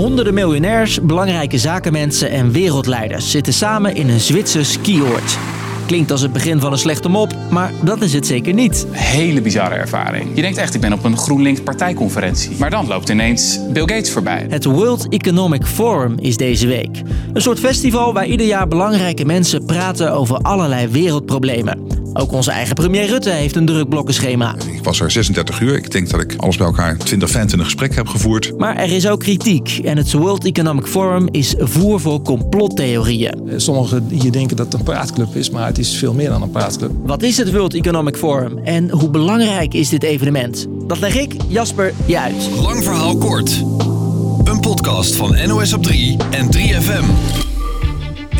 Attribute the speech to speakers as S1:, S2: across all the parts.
S1: Honderden miljonairs, belangrijke zakenmensen en wereldleiders zitten samen in een Zwitsers skioord. Klinkt als het begin van een slechte mop, maar dat is het zeker niet.
S2: Hele bizarre ervaring. Je denkt echt, ik ben op een GroenLinks partijconferentie. Maar dan loopt ineens Bill Gates voorbij.
S1: Het World Economic Forum is deze week. Een soort festival waar ieder jaar belangrijke mensen praten over allerlei wereldproblemen. Ook onze eigen premier Rutte heeft een druk blokkenschema.
S3: Ik was er 36 uur. Ik denk dat ik alles bij elkaar 20, 25 gesprekken heb gevoerd.
S1: Maar er is ook kritiek. En het World Economic Forum is voer voor complottheorieën.
S4: Eh, sommigen hier denken dat het een praatclub is, maar het is veel meer dan een praatclub.
S1: Wat is het World Economic Forum en hoe belangrijk is dit evenement? Dat leg ik, Jasper, je uit.
S5: Lang verhaal kort. Een podcast van NOS op 3 en 3FM.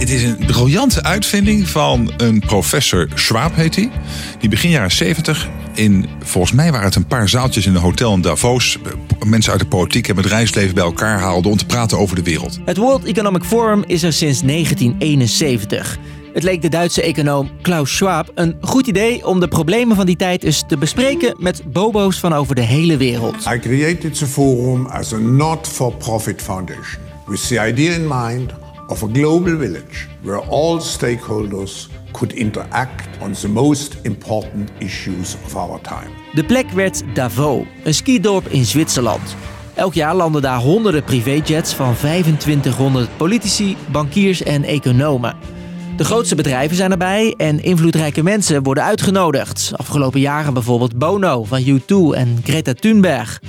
S3: Het is een briljante uitvinding van een professor Schwab heet hij. Die begin jaren 70 in, volgens mij waren het een paar zaaltjes in een hotel in Davos. Mensen uit de politiek en bedrijfsleven bij elkaar haalde om te praten over de wereld.
S1: Het World Economic Forum is er sinds 1971. Het leek de Duitse econoom Klaus Schwab een goed idee om de problemen van die tijd eens te bespreken met bobo's van over de hele wereld.
S6: I created the forum as a not-for-profit foundation with the idea in mind of a global village where all stakeholders could interact on the most important issues of our time.
S1: De plek werd Davos, een skidorp in Zwitserland. Elk jaar landen daar honderden privéjets van 2500 politici, bankiers en economen. De grootste bedrijven zijn erbij en invloedrijke mensen worden uitgenodigd. Afgelopen jaren bijvoorbeeld Bono van U2 en Greta Thunberg.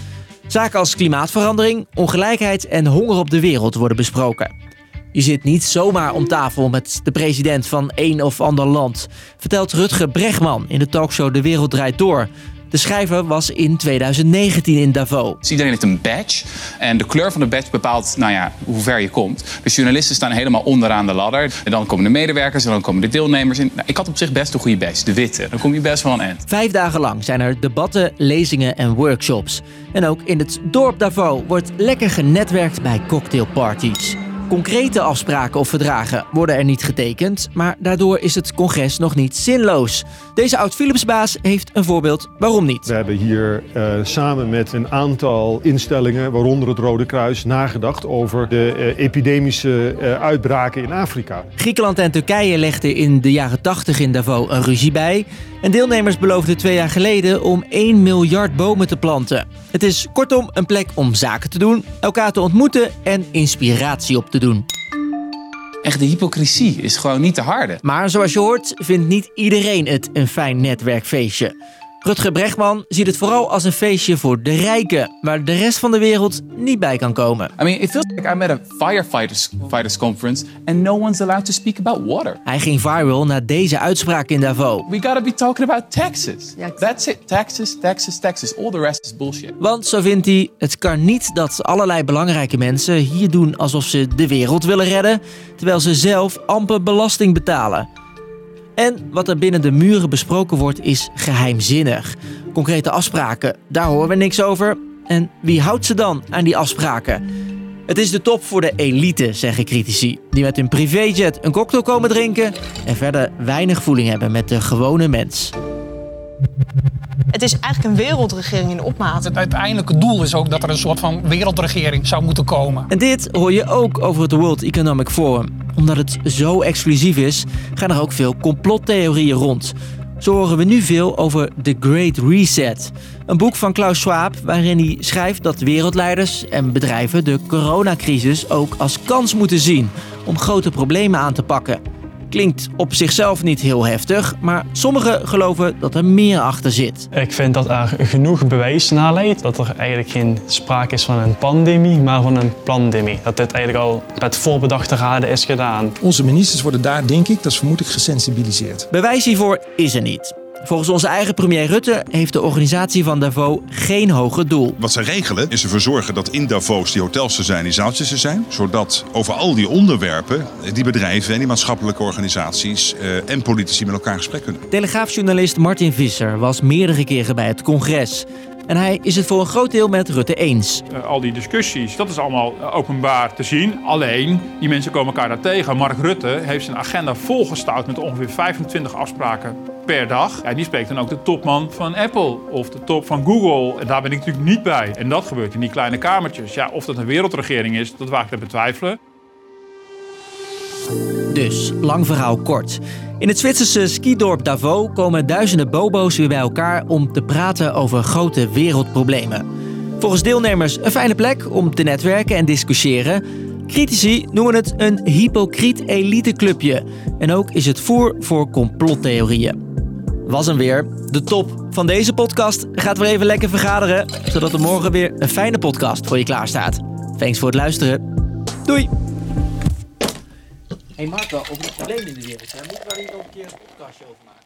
S1: Zaken als klimaatverandering, ongelijkheid en honger op de wereld worden besproken. Je zit niet zomaar om tafel met de president van een of ander land, vertelt Rutger Bregman in de talkshow De Wereld Draait Door. De schrijver was in 2019 in Davos.
S2: Dus iedereen heeft een badge. En de kleur van de badge bepaalt nou ja, hoe ver je komt. De journalisten staan helemaal onderaan de ladder. En dan komen de medewerkers en dan komen de deelnemers in. Nou, ik had op zich best een goede badge, de witte. Dan kom je best wel een eind.
S1: Vijf dagen lang zijn er debatten, lezingen en workshops. En ook in het dorp Davos wordt lekker genetwerkt bij cocktailparties. Concrete afspraken of verdragen worden er niet getekend, maar daardoor is het congres nog niet zinloos. Deze oud-Philipsbaas heeft een voorbeeld waarom niet.
S7: We hebben hier uh, samen met een aantal instellingen, waaronder het Rode Kruis, nagedacht over de uh, epidemische uh, uitbraken in Afrika.
S1: Griekenland en Turkije legden in de jaren 80 in Davos een ruzie bij. En deelnemers beloofden twee jaar geleden om 1 miljard bomen te planten. Het is kortom een plek om zaken te doen, elkaar te ontmoeten en inspiratie op te doen.
S2: De hypocrisie is gewoon niet te harde.
S1: Maar zoals je hoort, vindt niet iedereen het een fijn netwerkfeestje. Rutger Bregman ziet het vooral als een feestje voor de rijken, waar de rest van de wereld niet bij kan komen.
S2: I mean, it feels like I'm at a firefighters fighters conference and no one's allowed to speak about water.
S1: Hij ging viral na deze uitspraak in Davos.
S2: We gotta be talking about taxes. That's it. Taxes, taxes, taxes. All the rest is bullshit.
S1: Want zo vindt hij, het kan niet dat allerlei belangrijke mensen hier doen alsof ze de wereld willen redden, terwijl ze zelf amper belasting betalen. En wat er binnen de muren besproken wordt is geheimzinnig. Concrete afspraken, daar horen we niks over. En wie houdt ze dan aan die afspraken? Het is de top voor de elite, zeggen critici, die met hun privéjet een cocktail komen drinken en verder weinig voeling hebben met de gewone mens.
S8: Het is eigenlijk een wereldregering in opmaat.
S9: Het uiteindelijke doel is ook dat er een soort van wereldregering zou moeten komen.
S1: En dit hoor je ook over het World Economic Forum. Omdat het zo exclusief is, gaan er ook veel complottheorieën rond. Zo horen we nu veel over The Great Reset. Een boek van Klaus Schwab waarin hij schrijft dat wereldleiders en bedrijven de coronacrisis ook als kans moeten zien om grote problemen aan te pakken. Klinkt op zichzelf niet heel heftig, maar sommigen geloven dat er meer achter zit.
S10: Ik vind dat er genoeg bewijs naar leidt dat er eigenlijk geen sprake is van een pandemie, maar van een plandemie. Dat dit eigenlijk al met voorbedachte raden is gedaan.
S4: Onze ministers worden daar, denk ik, dat is vermoed ik, gesensibiliseerd.
S1: Bewijs hiervoor is er niet. Volgens onze eigen premier Rutte heeft de organisatie van Davos geen hoger doel.
S3: Wat ze regelen is ervoor zorgen dat in Davos die hotels er zijn, die zaaltjes er zijn. Zodat over al die onderwerpen die bedrijven en die maatschappelijke organisaties uh, en politici met elkaar in gesprek kunnen.
S1: Telegraafjournalist Martin Visser was meerdere keren bij het congres. En hij is het voor een groot deel met Rutte eens.
S11: Uh, al die discussies, dat is allemaal openbaar te zien. Alleen, die mensen komen elkaar daar tegen. Mark Rutte heeft zijn agenda volgestouwd met ongeveer 25 afspraken per dag. Ja, die spreekt dan ook de topman van Apple of de top van Google. En daar ben ik natuurlijk niet bij. En dat gebeurt in die kleine kamertjes. Ja, of dat een wereldregering is, dat waag ik te betwijfelen.
S1: Dus, lang verhaal kort. In het Zwitserse skidorp Davos komen duizenden bobo's weer bij elkaar om te praten over grote wereldproblemen. Volgens deelnemers een fijne plek om te netwerken en discussiëren. Critici noemen het een hypocriet eliteclubje. En ook is het voer voor complottheorieën. Was hem weer. De top van deze podcast gaat weer even lekker vergaderen, zodat er morgen weer een fijne podcast voor je klaar staat. Thanks voor het luisteren. Doei! Hey Marco, over het probleem in de wereld. Moeten we hier nog een keer een podcastje over maken?